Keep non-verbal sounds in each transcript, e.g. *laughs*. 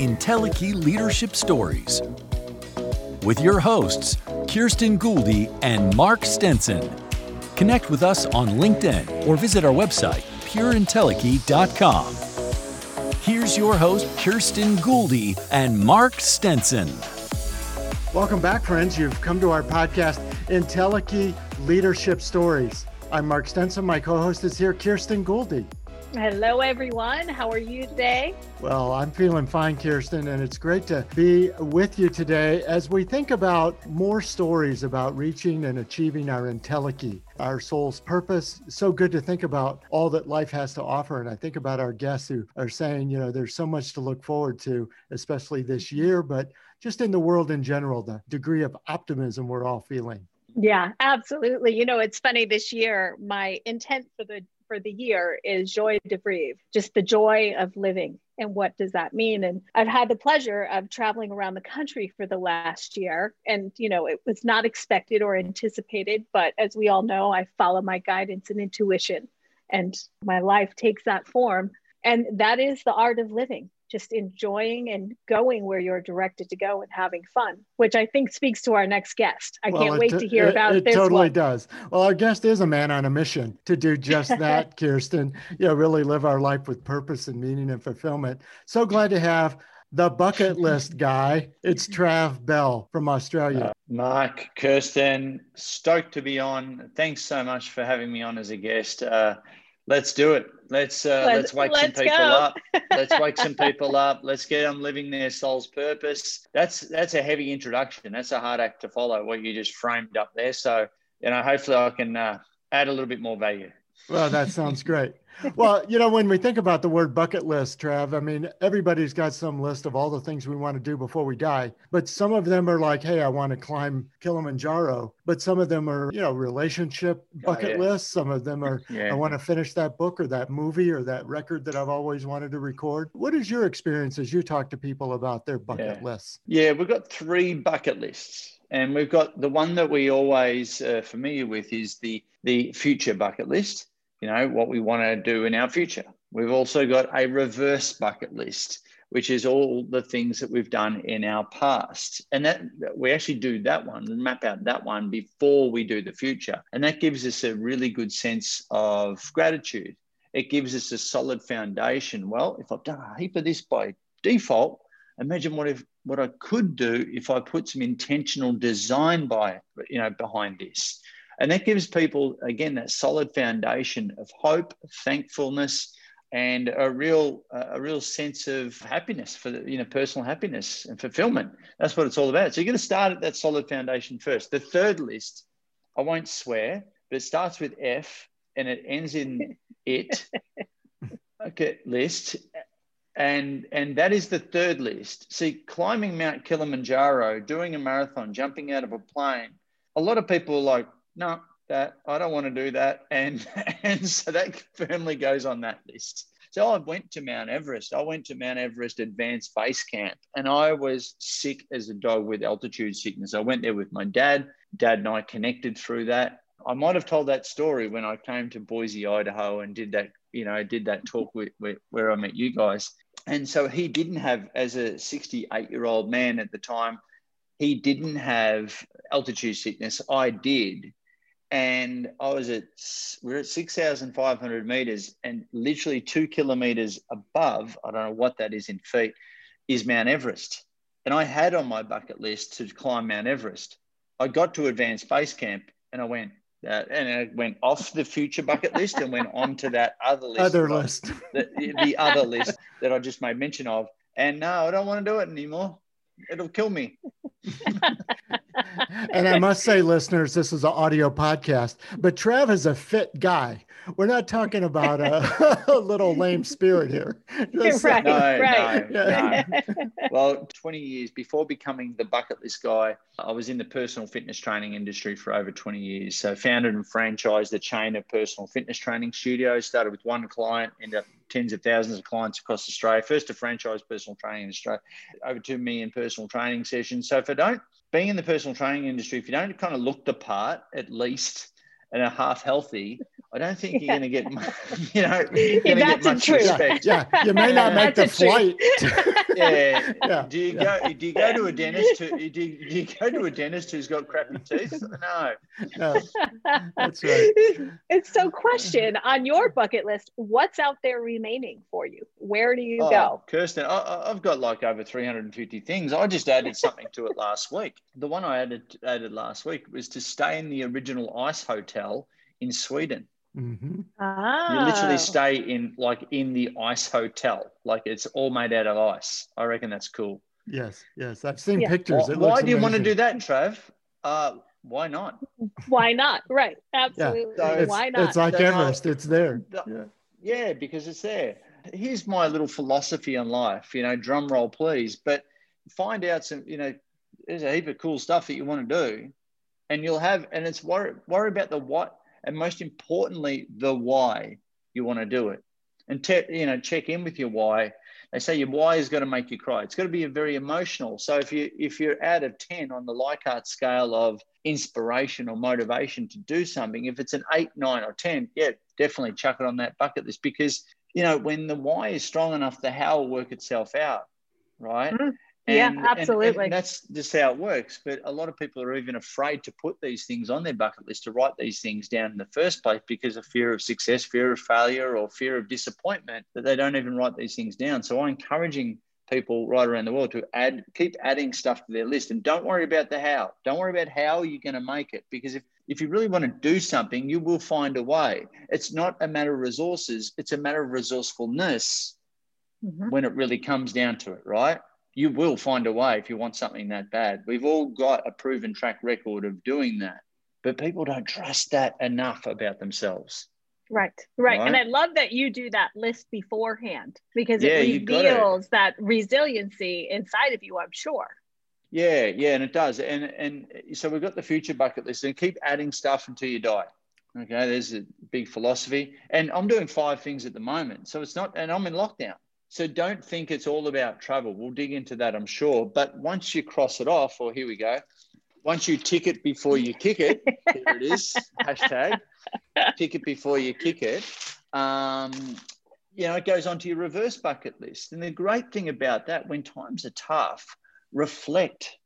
Entelechy Leadership Stories with your hosts, Kirsten Gouldy and Mark Stinson. Connect with us on LinkedIn or visit our website, pureentelechy.com. Here's your host, Kirsten Gouldy and Mark Stinson. Welcome back, friends. You've come to our podcast, Entelechy Leadership Stories. I'm Mark Stinson. My co host is here, Kirsten Gouldy. Hello, everyone. How are you today? Well, I'm feeling fine, Kirsten, and it's great to be with you today as we think about more stories about reaching and achieving our Entelechy, our soul's purpose. So good to think about all that life has to offer. And I think about our guests who are saying, you know, there's so much to look forward to, especially this year, but just in the world in general, the degree of optimism we're all feeling. Yeah, absolutely. You know, it's funny this year, my intent for the for the year is joie de vivre, just the joy of living. And what does that mean? And I've had the pleasure of traveling around the country for the last year. And, you know, it was not expected or anticipated, but as we all know, I follow my guidance and intuition, and my life takes that form. And that is the art of living just enjoying and going where you're directed to go and having fun, which I think speaks to our next guest. I well, can't wait to hear it, about it this. It totally one. does. Well, our guest is a man on a mission to do *laughs* just that, Kirsten. You know, really live our life with purpose and meaning and fulfillment. So glad to have the bucket list guy. It's Trav Bell from Australia. Uh, Mark, Kirsten, stoked to be on. Thanks so much for having me on as a guest. Uh, let's do it. Let's uh, let's, let's wake let's some people go. up. Let's wake some *laughs* people up. Let's get them living their soul's purpose. That's that's a heavy introduction. That's a hard act to follow. What you just framed up there. So you know, hopefully, I can uh, add a little bit more value. Well, that sounds great well, you know, when we think about the word bucket list, Trav, I mean, everybody's got some list of all the things we want to do before we die. But some of them are like, hey, I want to climb Kilimanjaro. But some of them are, you know, relationship bucket oh, yeah. lists. Some of them are, *laughs* yeah. I want to finish that book or that movie or that record that I've always wanted to record. What is your experience as you talk to people about their bucket yeah. lists? Yeah, we've got three bucket lists. And we've got the one that we always uh, familiar with is the the future bucket list you know, what we want to do in our future. We've also got a reverse bucket list, which is all the things that we've done in our past. And that we actually do that one, map out that one before we do the future. And that gives us a really good sense of gratitude. It gives us a solid foundation. Well, if I've done a heap of this by default, imagine what if what I could do if I put some intentional design by you know behind this. And that gives people, again, that solid foundation of hope, thankfulness, and a real a real sense of happiness for the, you know personal happiness and fulfillment. That's what it's all about. So you're going to start at that solid foundation first. The third list, I won't swear, but it starts with F and it ends in it. *laughs* Okay, list. And and that is the third list. See, climbing Mount Kilimanjaro, doing a marathon, jumping out of a plane. A lot of people are like, no, that I don't want to do that. And *laughs* and so that firmly goes on that list. So I went to Mount Everest. I went to Mount Everest Advanced Base Camp and I was sick as a dog with altitude sickness. I went there with my dad. Dad and I connected through that. I might have told that story when I came to Boise, Idaho and did that, you know, did that talk with, with where I met you guys. And so he didn't have, as a 68 year old man at the time, he didn't have altitude sickness. I did and I was at we are at six thousand five hundred meters, and literally two kilometers above, I don't know what that is in feet, is Mount Everest. And I had on my bucket list to climb Mount Everest. I got to advanced base camp, and I went. Uh, and I went off the future bucket list and went on to that other list. Other list. *laughs* The, the other list that I just made mention of. And no, I don't want to do it anymore. It'll kill me. *laughs* *laughs* and I must say, listeners, this is an audio podcast, but Trav is a fit guy. We're not talking about a, *laughs* a little lame spirit here. *laughs* Just, right, no, right. No, yeah. no. Well, 20 years before becoming the bucket list guy, I was in the personal fitness training industry for over 20 years. So, founded and franchised a chain of personal fitness training studios. Started with one client, ended up tens of thousands of clients across Australia. First to franchise personal training in Australia, over 2 million personal training sessions. So, if I don't being in the personal training industry, if you don't kind of look the part, at least, and are half healthy, I don't think you're going to get, *laughs* you know, *laughs* you're going to get much true. respect. Yeah, yeah, you may not *laughs* make the That's a truth. flight. Yeah. Yeah, Do you yeah. go? Do you go to a dentist? Who, do, you, do you go to a dentist who's got crappy teeth? No. No, that's right. It's so question on your bucket list, what's out there remaining for you? Where do you Oh, go? Kirsten, I- I, I've got like over 350 things. I just added something to it last week. The one I added added last week was to stay in the original ice hotel in Sweden. hmm Ah. You literally stay in like in the ice hotel, like it's all made out of ice. I reckon that's cool. Yes, yes. I've seen Yeah. pictures. Why, It why do you want to do that, Trav? Uh, why not? Why not? Right. Absolutely. So It's, Why not? it's like That's all- Everest. It's there. The- Yeah. Yeah, because it's there. Here's my little philosophy on life. You know, drum roll, please. But find out some. You know, there's a heap of cool stuff that you want to do, and you'll have. And it's worry worry about the what, and most importantly, the why you want to do it, and te- you know, check in with your why. They say your why is going to make you cry. it's going to be very emotional. So if you if you're out of ten on the Likert scale of inspiration or motivation to do something, if it's an eight, nine, or ten, yeah, definitely chuck it on that bucket list because you know when the why is strong enough, the how will work itself out, right? Mhm. Yeah, And- and- absolutely. and that's just how it works. But a lot of people are even afraid to put these things on their bucket list to write these things down in the first place because of fear of success, fear of failure, or fear of disappointment that they don't even write these things down. So I'm encouraging people right around the world to add, keep adding stuff to their list, and don't worry about the how. Don't worry about how you're going to make it because if if you really want to do something, you will find a way. It's not a matter of resources; it's a matter of resourcefulness Mhm. when it really comes down to it, right? You will find a way if you want something that bad. We've all got a proven track record of doing that, but people don't trust that enough about themselves. Right, right. And I love that you do that list beforehand because Yeah, it reveals that resiliency inside of you, I'm sure. Yeah, yeah, and it does. And and so we've got the future bucket list and keep adding stuff until you die. Okay, there's a big philosophy. And I'm doing five things at the moment. So it's not, and I'm in lockdown. So don't think it's all about travel. We'll dig into that, I'm sure. But once you cross it off, or here we go, once you tick it before you kick it, *laughs* here it is, hashtag, tick it before you kick it. Um, you know, it goes onto your reverse bucket list. And the great thing about that, when times are tough, reflect,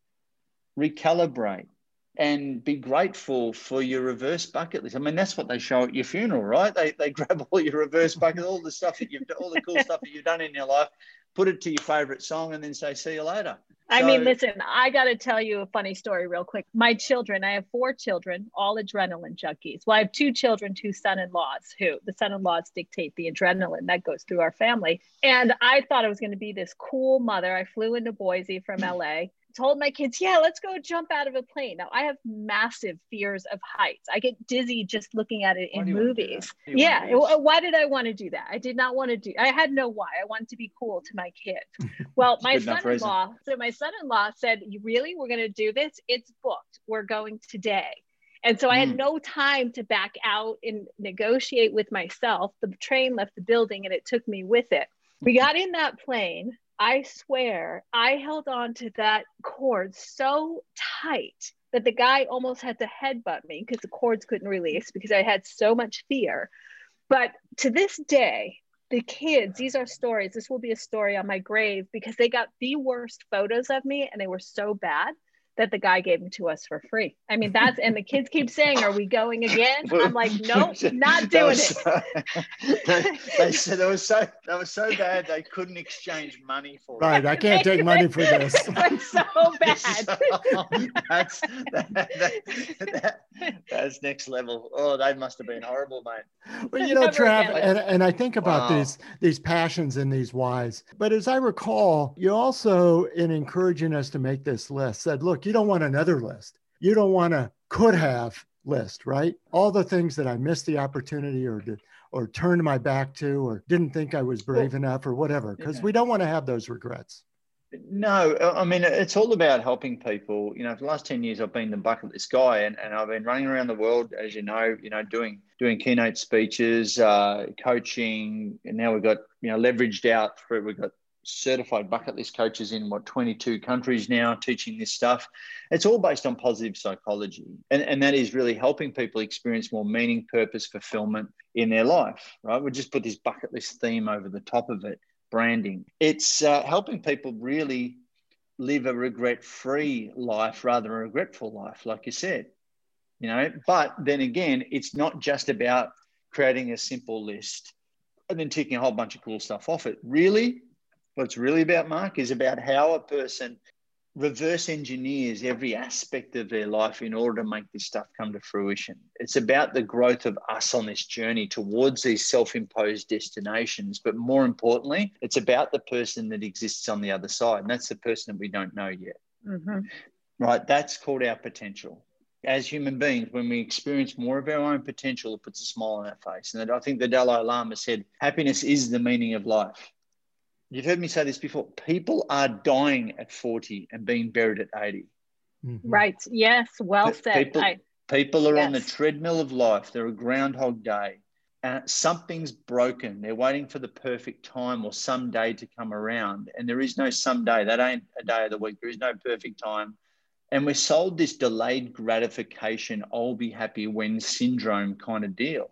recalibrate, and be grateful for your reverse bucket list. I mean, that's what they show at your funeral, right? They, they *laughs* grab all your reverse bucket, all the stuff that you've done, all the cool stuff that you've done in your life, put it to your favorite song, and then say, see you later. I mean, listen, I got to tell you a funny story real quick. My children, I have four children, all adrenaline junkies. Well, I have two children, two son in laws, who the son in laws dictate the adrenaline that goes through our family. And I thought I was going to be this cool mother. I flew into Boise from LA. Told my kids, yeah, let's go jump out of a plane. Now, I have massive fears of heights. I get dizzy just looking at it in do you wanna do movies. that? Why do you wanna Yeah. do this? w- Why did I want to do that? I did not want to do. I had no why. I wanted to be cool to my kids. *laughs* Well, my good enough reason. son-in-law. So my son-in-law said, "You really? We're going to do this? It's booked. We're going today." And so I had Mm. no time to back out and negotiate with myself. The train left the building, and it took me with it. We got in that plane. I swear, I held on to that cord so tight that the guy almost had to headbutt me because the cords couldn't release because I had so much fear. But to this day, the kids, these are stories. This will be a story on my grave because they got the worst photos of me and they were so bad that the guy gave them to us for free. I mean, that's, and the kids keep saying, Are we going again? I'm like, *laughs* Nope, not doing it. so- *laughs* they, they said they were so that was so *laughs* bad they couldn't exchange money for it. Right. I can't take money for this. It so bad. So, that's that, that, that- that's next level. Oh, they must have been horrible, mate. Well, you know, Trav, and, and I think about Wow. these these passions and these whys. But as I recall, you also, in encouraging us to make this list, said, "Look, you don't want another list. You don't want a could have list, right? All the things that I missed the opportunity or did, or turned my back to, or didn't think I was brave enough, or whatever, because Yeah. we don't want to have those regrets." No, I I mean, it's all about helping people. You know, for the last 10 years, I've been the bucket list guy and, and I've been running around the world, as you know, you know, doing, doing keynote speeches, uh, coaching, and now we've got, you know, leveraged out through, we've got certified bucket list coaches in what 22 countries now teaching this stuff. It's all based on positive psychology. And, and that is really helping people experience more meaning, purpose, fulfillment in their life, right? We just put this bucket list theme over the top of it, branding. It's uh, helping people really live a regret free life rather than a regretful life, like you said. You know, but then again, it's not just about creating a simple list and then ticking a whole bunch of cool stuff off it. Really, what it's really about, Mark, is about how a person reverse engineers every aspect of their life in order to make this stuff come to fruition. It's about the growth of us on this journey towards these self imposed destinations. But more importantly, it's about the person that exists on the other side. And that's the person that we don't know yet. Mm-hmm. Right? That's called our potential. As human beings, when we experience more of our own potential, it puts a smile on our face. And I think the Dalai Lama said, happiness is the meaning of life you've heard me say this before. People are dying at 40 and being buried at 80 mm-hmm. right. Yes. Well said. people, I, people are yes. on the treadmill of life. They're a groundhog day. Uh, something's broken. They're waiting for the perfect time or some day to come around. And there is no someday that ain't a day of the week. There is no perfect time. And we're sold this delayed gratification i'll be happy when syndrome kind of deal.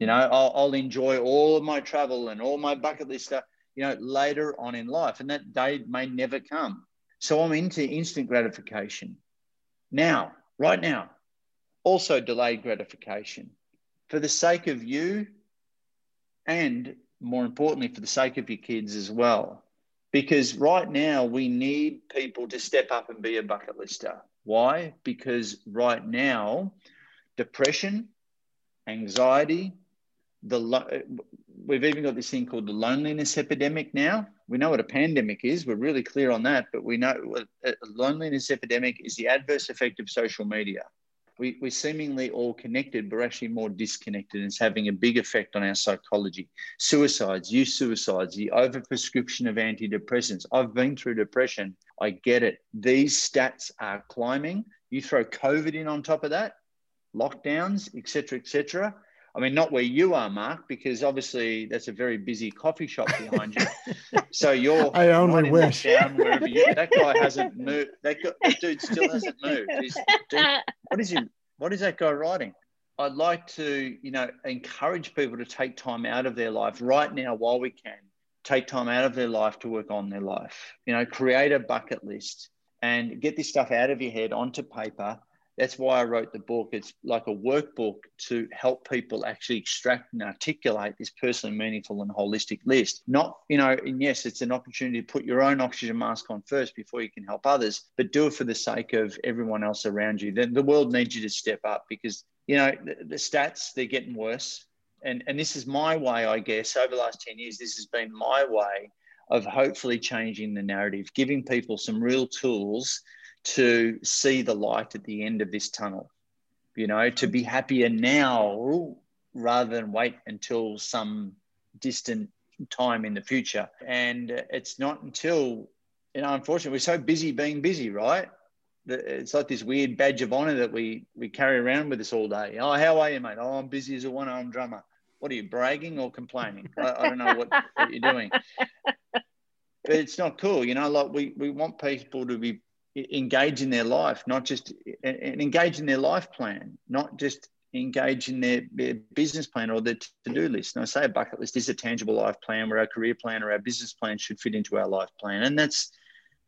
You know I'll, I'll enjoy all of my travel and all my bucket list stuff you know, later on in life. And that day may never come. So I'm into instant gratification. Now, right now, also delayed gratification for the sake of you and more importantly, for the sake of your kids as well. Because right now we need people to step up and be a bucket lister. Why? Because right now, depression, anxiety, the we've even got this thing called the loneliness epidemic now. We know what a pandemic is. We're really clear on that, but we know a loneliness epidemic is the adverse effect of social media. We, we're seemingly all connected, but we're actually more disconnected, and it's having a big effect on our psychology. Suicides, youth suicides, the overprescription of antidepressants. I've been through depression. I get it. These stats are climbing. You throw COVID in on top of that, lockdowns, etc., etc I mean, not where you are, Mark, because obviously that's a very busy coffee shop behind you. *laughs* so you're I only wish down wherever you. That guy *laughs* hasn't moved. That, guy, that dude still hasn't moved. Dude, what is he? What is that guy writing? I'd like to, you know, encourage people to take time out of their life right now while we can. Take time out of their life to work on their life. You know, create a bucket list and get this stuff out of your head onto paper that's why I wrote the book. It's like a workbook to help people actually extract and articulate this personally meaningful and holistic list. Not, you know, and yes, it's an opportunity to put your own oxygen mask on first before you can help others, but do it for the sake of everyone else around you. Then the world needs you to step up because, you know, the, the stats, they're getting worse. And, and this is my way, I guess, over the last 10 years, this has been my way of hopefully changing the narrative, giving people some real tools to see the light at the end of this tunnel, you know, to be happier now rather than wait until some distant time in the future. And it's not until, you know, unfortunately, we're so busy being busy, right? It's like this weird badge of honor that we we carry around with us all day. Oh, how are you, mate? Oh, I'm busy as a one-armed drummer. What are you bragging or complaining? I, I don't know what, what you're doing, but it's not cool. You know, like we we want people to be engage in their life, not just and engage in their life plan, not just engage in their, their business plan or their to-do list. And I say a bucket list is a tangible life plan where our career plan or our business plan should fit into our life plan. And that's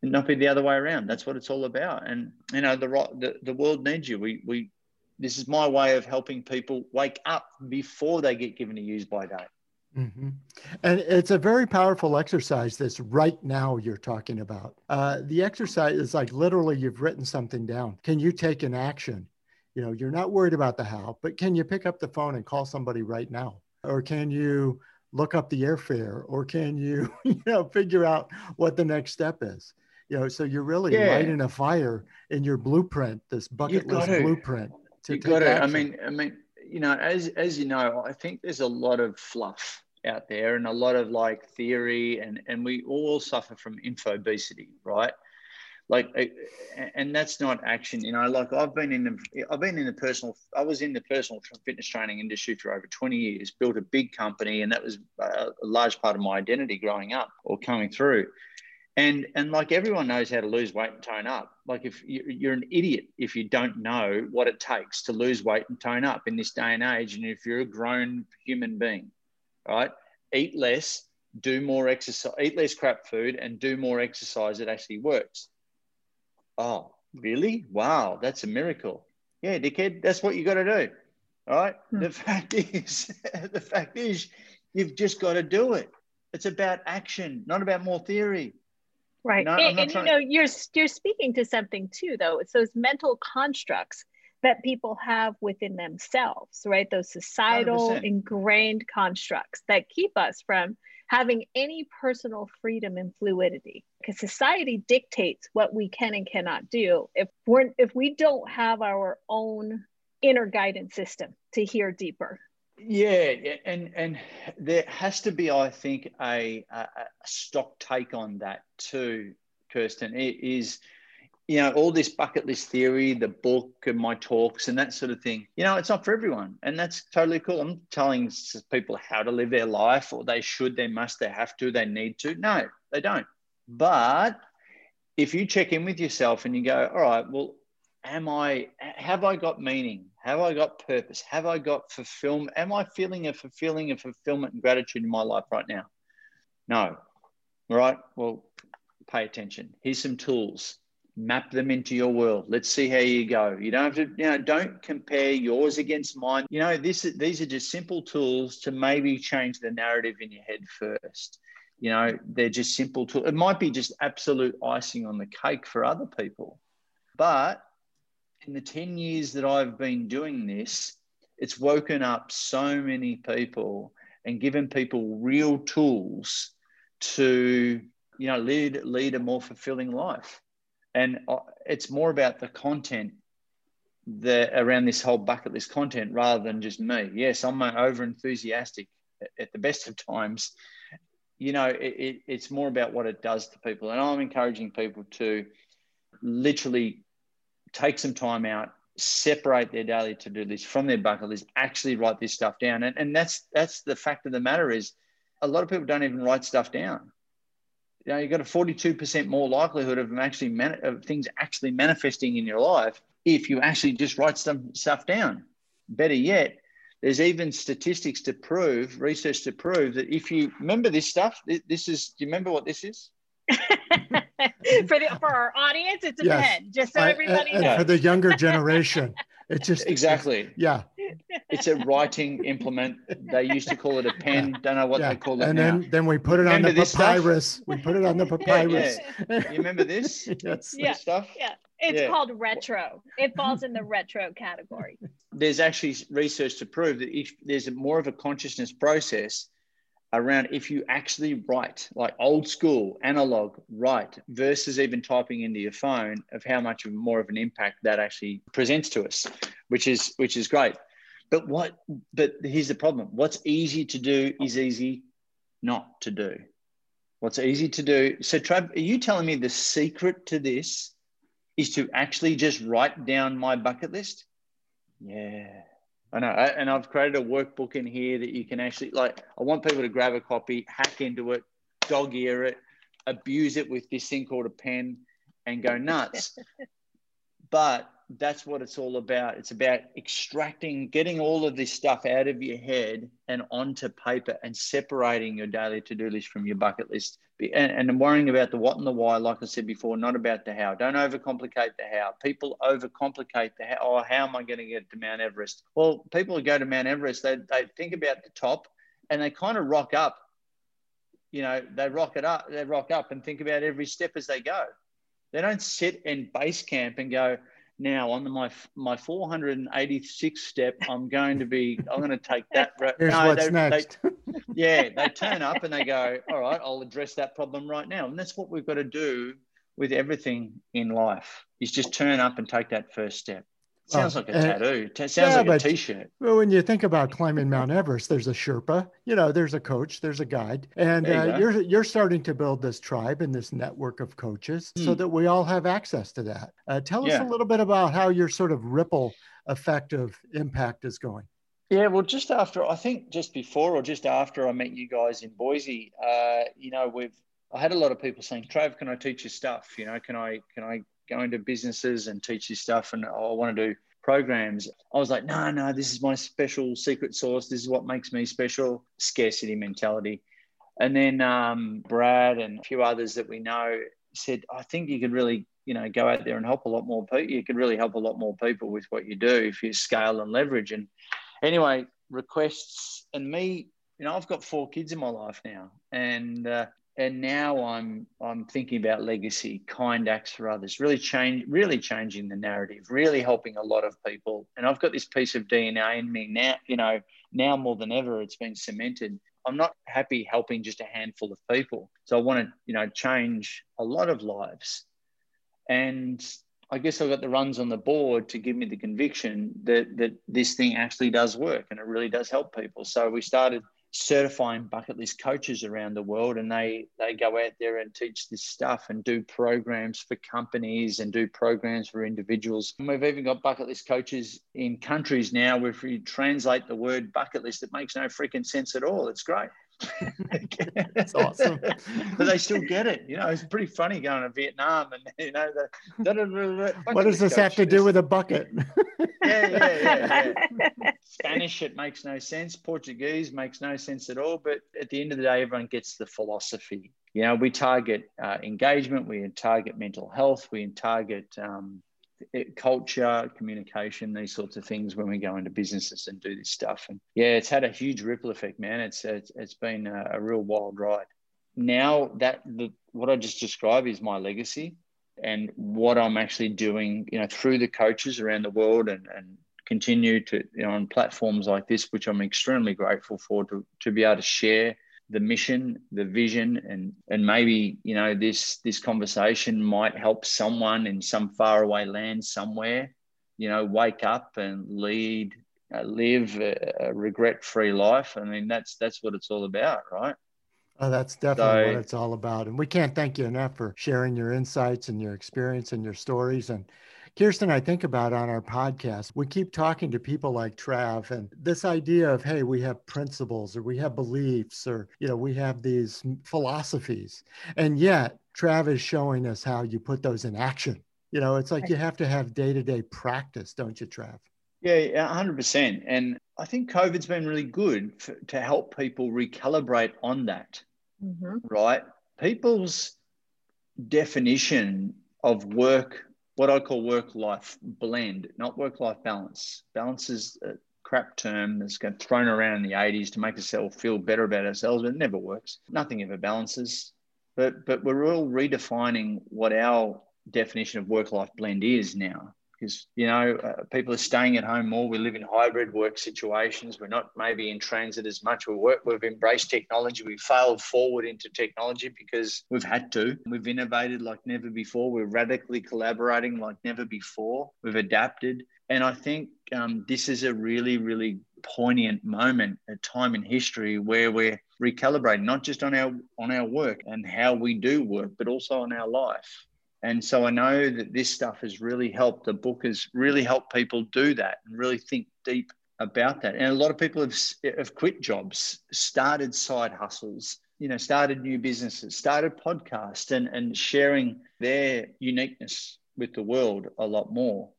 not be the other way around. That's what it's all about. And you know, the the, the world needs you. We we this is my way of helping people wake up before they get given a use by date. Mm-hmm. And it's a very powerful exercise this right now you're talking about. Uh, the exercise is like literally you've written something down. Can you take an action? You know, you're not worried about the how, but can you pick up the phone and call somebody right now? Or can you look up the airfare? Or can you, *laughs* you know, figure out what the next step is? You know, so you're really yeah. lighting a fire in your blueprint, this bucket list blueprint. To you got it. I mean, I mean, you know, as as you know, I think there's a lot of fluff out there and a lot of like theory, and and we all suffer from infobesity, right? like and that's not action you know like i've been in the i've been in the personal i was in the personal fitness training industry for over 20 years built a big company and that was uh, a large part of my identity growing up or coming through and and like everyone knows how to lose weight and tone up. Like if you're an idiot if you don't know what it takes to lose weight and tone up in this day and age. And if you're a grown human being right eat less do more exercise eat less crap food and do more exercise it actually works. Oh really? Wow that's a miracle. Yeah dickhead that's what you got to do all right? Hmm. the *laughs* fact is the fact is you've just got to do it. It's about action not about more theory Right. No, and, and you know, you're you're speaking to something too, though. It's those mental constructs that people have within themselves, right? Those societal 100%. ingrained constructs that keep us from having any personal freedom and fluidity because society dictates what we can and cannot do if we're if we don't have our own inner guidance system to hear deeper yeah, and and there has to be, I think, a, a, stock take on that too, Kirsten. It is, you know, all this bucket list theory, the book and my talks and that sort of thing. You know, it's not for everyone, and that's totally cool. I'm telling people how to live their life, or they should, they must, they have to, they need to. No, they don't. But if you check in with yourself and you go, all right, well, am I? Have I got meaning? Have I got purpose? Have I got fulfillment? Am I feeling a fulfilling of fulfillment and gratitude in my life right now? No. All right. Well, pay attention. Here's some tools. Map them into your world. Let's see how you go. You don't have to, you know, don't compare yours against mine. You know, this these are just simple tools to maybe change the narrative in your head first. You know, they're just simple tools. It might be just absolute icing on the cake for other people. But in the 10 years that I've been doing this, it's woken up so many people and given people real tools to, you know, lead, lead a more fulfilling life. And uh, it's more about the content the, around this whole bucket list content rather than just me. Yes, I'm over enthusiastic at the best of times. You know, it, it, it's more about what it does to people. And I'm encouraging people to literally take some time out, separate their daily to-do list from their bucket list, actually write this stuff down. And, and that's that's the fact of the matter is a lot of people don't even write stuff down. You know, you've got a 42% more likelihood of actually of things actually manifesting in your life if you actually just write some stuff down. Better yet, there's even statistics to prove, research to prove that if you remember this stuff, this is, do you remember what this is? *laughs* *laughs* for the for our audience, it's a yes. pen, just so everybody I, knows. For the younger *laughs* generation, it's just exactly. It's, yeah. It's a writing implement. They used to call it a pen. Don't know what yeah. they call it and now. then then we put it remember on the papyrus. We put it on the *laughs* papyrus. Yeah, yeah. You remember this? yes. Yeah. This stuff. Yeah. It's yeah. called retro. It falls in the retro category. There's actually research to prove that if there's more of a consciousness process around if you actually write like old school analog write versus even typing into your phone of how much more of an impact that actually presents to us which is which is great. But what but here's the problem. What's easy to do is easy not to do. What's easy to do so Trav, are you telling me the secret to this is to actually just write down my bucket list? Yeah I know, and I've created a workbook in here that you can actually like. I want people to grab a copy, hack into it, dog ear it, abuse it with this thing called a pen, and go nuts. *laughs* but that's what it's all about. It's about extracting, getting all of this stuff out of your head and onto paper and separating your daily to do list from your bucket list. And, and worrying about the what and the why, like I said before, not about the how. Don't overcomplicate the how. People overcomplicate the how. Oh, how am I going to get to Mount Everest? Well, people who go to Mount Everest, they, they think about the top and they kind of rock up. You know, they rock it up, they rock up and think about every step as they go. They don't sit in base camp and go, now on the, my my 486 step i'm going to be i'm going to take that *laughs* Here's no, what's they, next. They, *laughs* yeah they turn up and they go all right i'll address that problem right now. And that's what we've got to do with everything in life is just turn up and take that first step Sounds like a tattoo. It sounds yeah, like a t-shirt. Well, when you think about climbing Mount Everest, there's a Sherpa, you know, there's a coach, there's a guide, and you uh, you're you're starting to build this tribe and this network of coaches so hmm. that we all have access to that. Uh, tell us a little bit about how your sort of ripple effect of impact is going. Yeah, well, just after I think just before or just after I met you guys in Boise, uh, you know, we've I had a lot of people saying, "Trav, can I teach you stuff? You know, can I can I go into businesses and teach you stuff?" And oh, I want to do programs. I was like, "No, no, this is my special secret sauce. This is what makes me special." Scarcity mentality. And then um, Brad and a few others that we know said, "I think you could really." You know, go out there and help a lot more people. You could really help a lot more people with what you do if you scale and leverage. And anyway, requests and me, you know, I've got four kids in my life now, and uh, and now I'm I'm thinking about legacy, kind acts for others, really change, really changing the narrative, really helping a lot of people. And I've got this piece of DNA in me now. You know, now more than ever, it's been cemented. I'm not happy helping just a handful of people. So I want to, you know, change a lot of lives. And I guess I got the runs on the board to give me the conviction that that this thing actually does work and it really does help people. So we started certifying bucket list coaches around the world and they they go out there and teach this stuff and do programs for companies and do programs for individuals. And we've even got bucket list coaches in countries now where if you translate the word bucket list it makes no freaking sense at all. It's great *laughs* That's awesome. *laughs* but they still get it. You know, it's pretty funny going to Vietnam and *laughs* you know the. what does this have to do with a bucket? yeah, yeah, yeah, yeah. Spanish it makes no sense. Portuguese makes no sense at all. But at the end of the day, everyone gets the philosophy. You know, we target uh, engagement, we target mental health, we target um, culture, communication, these sorts of things when we go into businesses and do this stuff. And yeah, it's had a huge ripple effect, man. It's it's, it's been a, a real wild ride. Now that the, what I just described is my legacy and what I'm actually doing, you know, through the coaches around the world and, and continue to, you know, on platforms like this, which I'm extremely grateful for to, to be able to share the mission, the vision, and and maybe you know this this conversation might help someone in some faraway land somewhere, you know, wake up and lead, uh, live a, a regret-free life. I mean, that's that's what it's all about, right? Oh, that's definitely so, what it's all about. And we can't thank you enough for sharing your insights and your experience and your stories. And Kirsten, I think about on our podcast, we keep talking to people like Trav and this idea of, hey, we have principles or we have beliefs or, you know, we have these philosophies. And yet, Trav is showing us how you put those in action. You know, it's like you have to have day to day practice, don't you, Trav? Yeah, 100%. And I think COVID's been really good for, to help people recalibrate on that, mm-hmm. right? People's definition of work what I call work life blend, not work life balance. Balance is a crap term that's got thrown around in the 80s to make us feel better about ourselves, but it never works. Nothing ever balances. But but we're all redefining what our definition of work life blend is now because you know uh, people are staying at home more. We live in hybrid work situations. We're not maybe in transit as much. We work. We've embraced technology. We've failed forward into technology because we've had to. We've innovated like never before. We're radically collaborating like never before. We've adapted, and I think um, this is a really, really poignant moment, a time in history where we're recalibrating not just on our on our work and how we do work, but also on our life. And so I know that this stuff has really helped. The book has really helped people do that and really think deep about that. And a lot of people have, have quit jobs, started side hustles, you know, started new businesses, started podcasts and, and sharing their uniqueness with the world a lot more.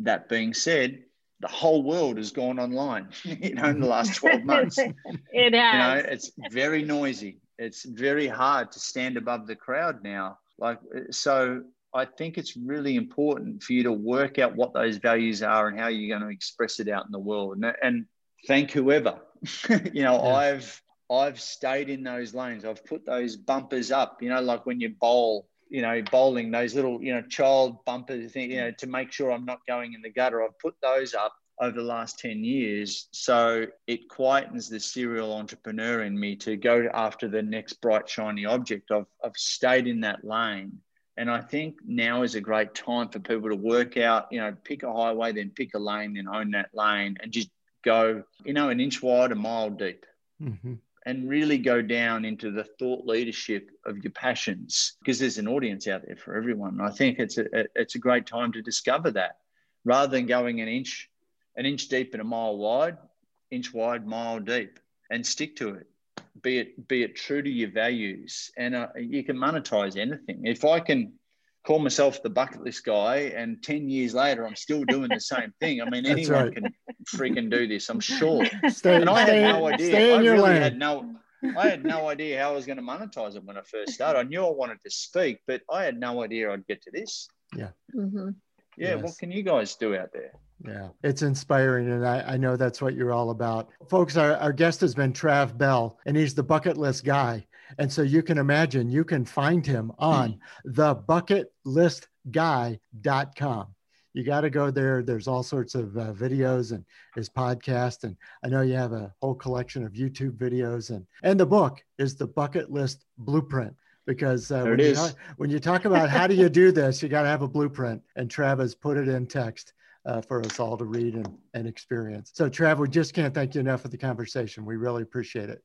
That being said, the whole world has gone online, *laughs* you know, in the last 12 months. *laughs* it has. You know, it's very noisy. It's very hard to stand above the crowd now like, so I think it's really important for you to work out what those values are and how you're going to express it out in the world. And, and thank whoever, *laughs* you know, yeah. I've, I've stayed in those lanes. I've put those bumpers up, you know, like when you bowl, you know, bowling those little, you know, child bumpers, thing, you know, to make sure I'm not going in the gutter. I've put those up over the last 10 years. So it quietens the serial entrepreneur in me to go after the next bright, shiny object. I've, I've stayed in that lane And I think now is a great time for people to work out, you know, pick a highway, then pick a lane, then own that lane and just go, you know, an inch wide, a mile deep. Mm-hmm. And really go down into the thought leadership of your passions because there's an audience out there for everyone. And I think it's a it's a great time to discover that rather than going an inch an inch deep and a mile wide, inch wide, mile deep, and stick to it. Be it be it true to your values, and uh, you can monetize anything. If I can call myself the bucket list guy, and 10 years later, I'm still doing the same thing. I mean, *laughs* anyone right. can freaking do this, I'm sure. Stay, and I had no idea. Stay in I your really lane. had no. I had no idea how I was going to monetize it when I first started. I knew I wanted to speak, but I had no idea I'd get to this. Yeah. Mm-hmm. Yeah. Yes. What can you guys do out there? Yeah, it's inspiring. And I, I know that's what you're all about. Folks, our, our guest has been Trav Bell, and he's the bucket list guy. And so you can imagine you can find him on thebucketlistguy.com. You got to go there. There's all sorts of uh, videos and his podcast. And I know you have a whole collection of YouTube videos. And, and the book is the Bucket List Blueprint because uh, when, you talk, when you talk about how do you do this, you got to have a blueprint. And Travis put it in text uh, for us all to read and, and experience. So, Trav, we just can't thank you enough for the conversation. We really appreciate it.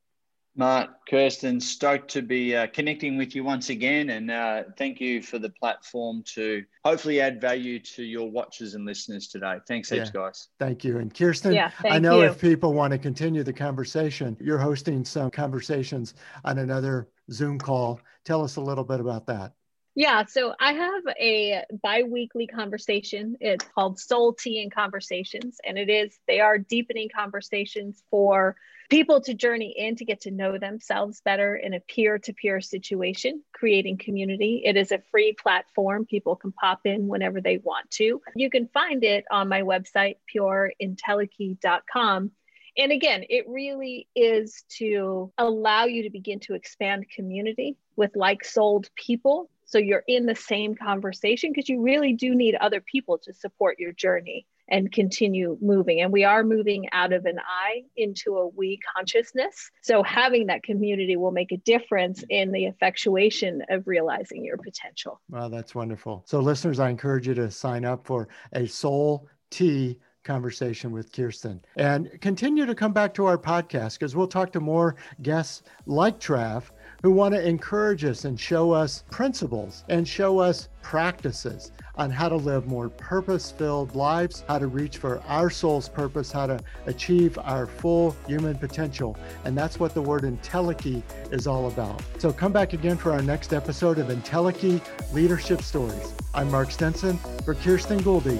Mark, Kirsten, stoked to be uh, connecting with you once again. And uh, thank you for the platform to hopefully add value to your watchers and listeners today. Thanks heaps, guys. Thank you. And Kirsten, yeah, I know you. if people want to continue the conversation, you're hosting some conversations on another Zoom call. Tell us a little bit about that. Yeah, so I have a bi-weekly conversation. It's called Soul Tea and Conversations, and it is they are deepening conversations for people to journey in to get to know themselves better in a peer-to-peer situation, creating community. It is a free platform. People can pop in whenever they want to. You can find it on my website pureentelechy.com. And again, it really is to allow you to begin to expand community with like souled people so you're in the same conversation because you really do need other people to support your journey and continue moving. And we are moving out of an I into a we consciousness. So having that community will make a difference in the effectuation of realizing your potential. Wow, that's wonderful. So, listeners, I encourage you to sign up for a soul tea conversation with Kirsten and continue to come back to our podcast because we'll talk to more guests like Trav who want to encourage us and show us principles and show us practices on how to live more purpose filled lives, how to reach for our soul's purpose, how to achieve our full human potential. And that's what the word Entelechy is all about. So come back again for our next episode of Entelechy Leadership Stories. I'm Mark Stinson for Kirsten Gouldy,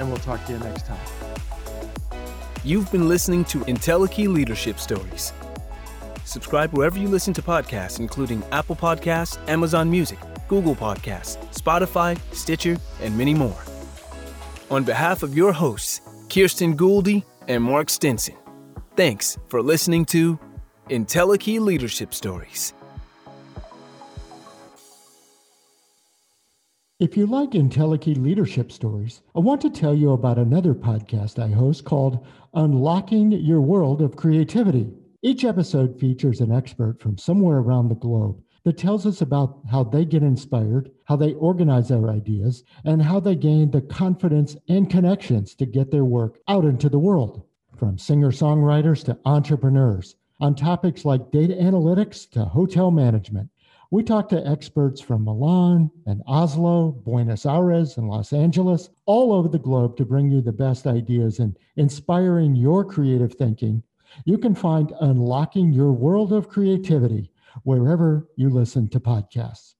and we'll talk to you next time. You've been listening to Entelechy Leadership Stories. Subscribe wherever you listen to podcasts, including Apple Podcasts, Amazon Music, Google Podcasts, Spotify, Stitcher, and many more. On behalf of your hosts, Kirsten Gouldy and Mark Stinson, thanks for listening to Entelechy Leadership Stories. If you like Entelechy leadership stories, I want to tell you about another podcast I host called Unlocking Your World of Creativity. Each episode features an expert from somewhere around the globe that tells us about how they get inspired, how they organize their ideas, and how they gain the confidence and connections to get their work out into the world. From singer songwriters to entrepreneurs, on topics like data analytics to hotel management. We talk to experts from Milan and Oslo, Buenos Aires, and Los Angeles, all over the globe to bring you the best ideas and inspiring your creative thinking you can find Unlocking Your World of Creativity wherever you listen to podcasts.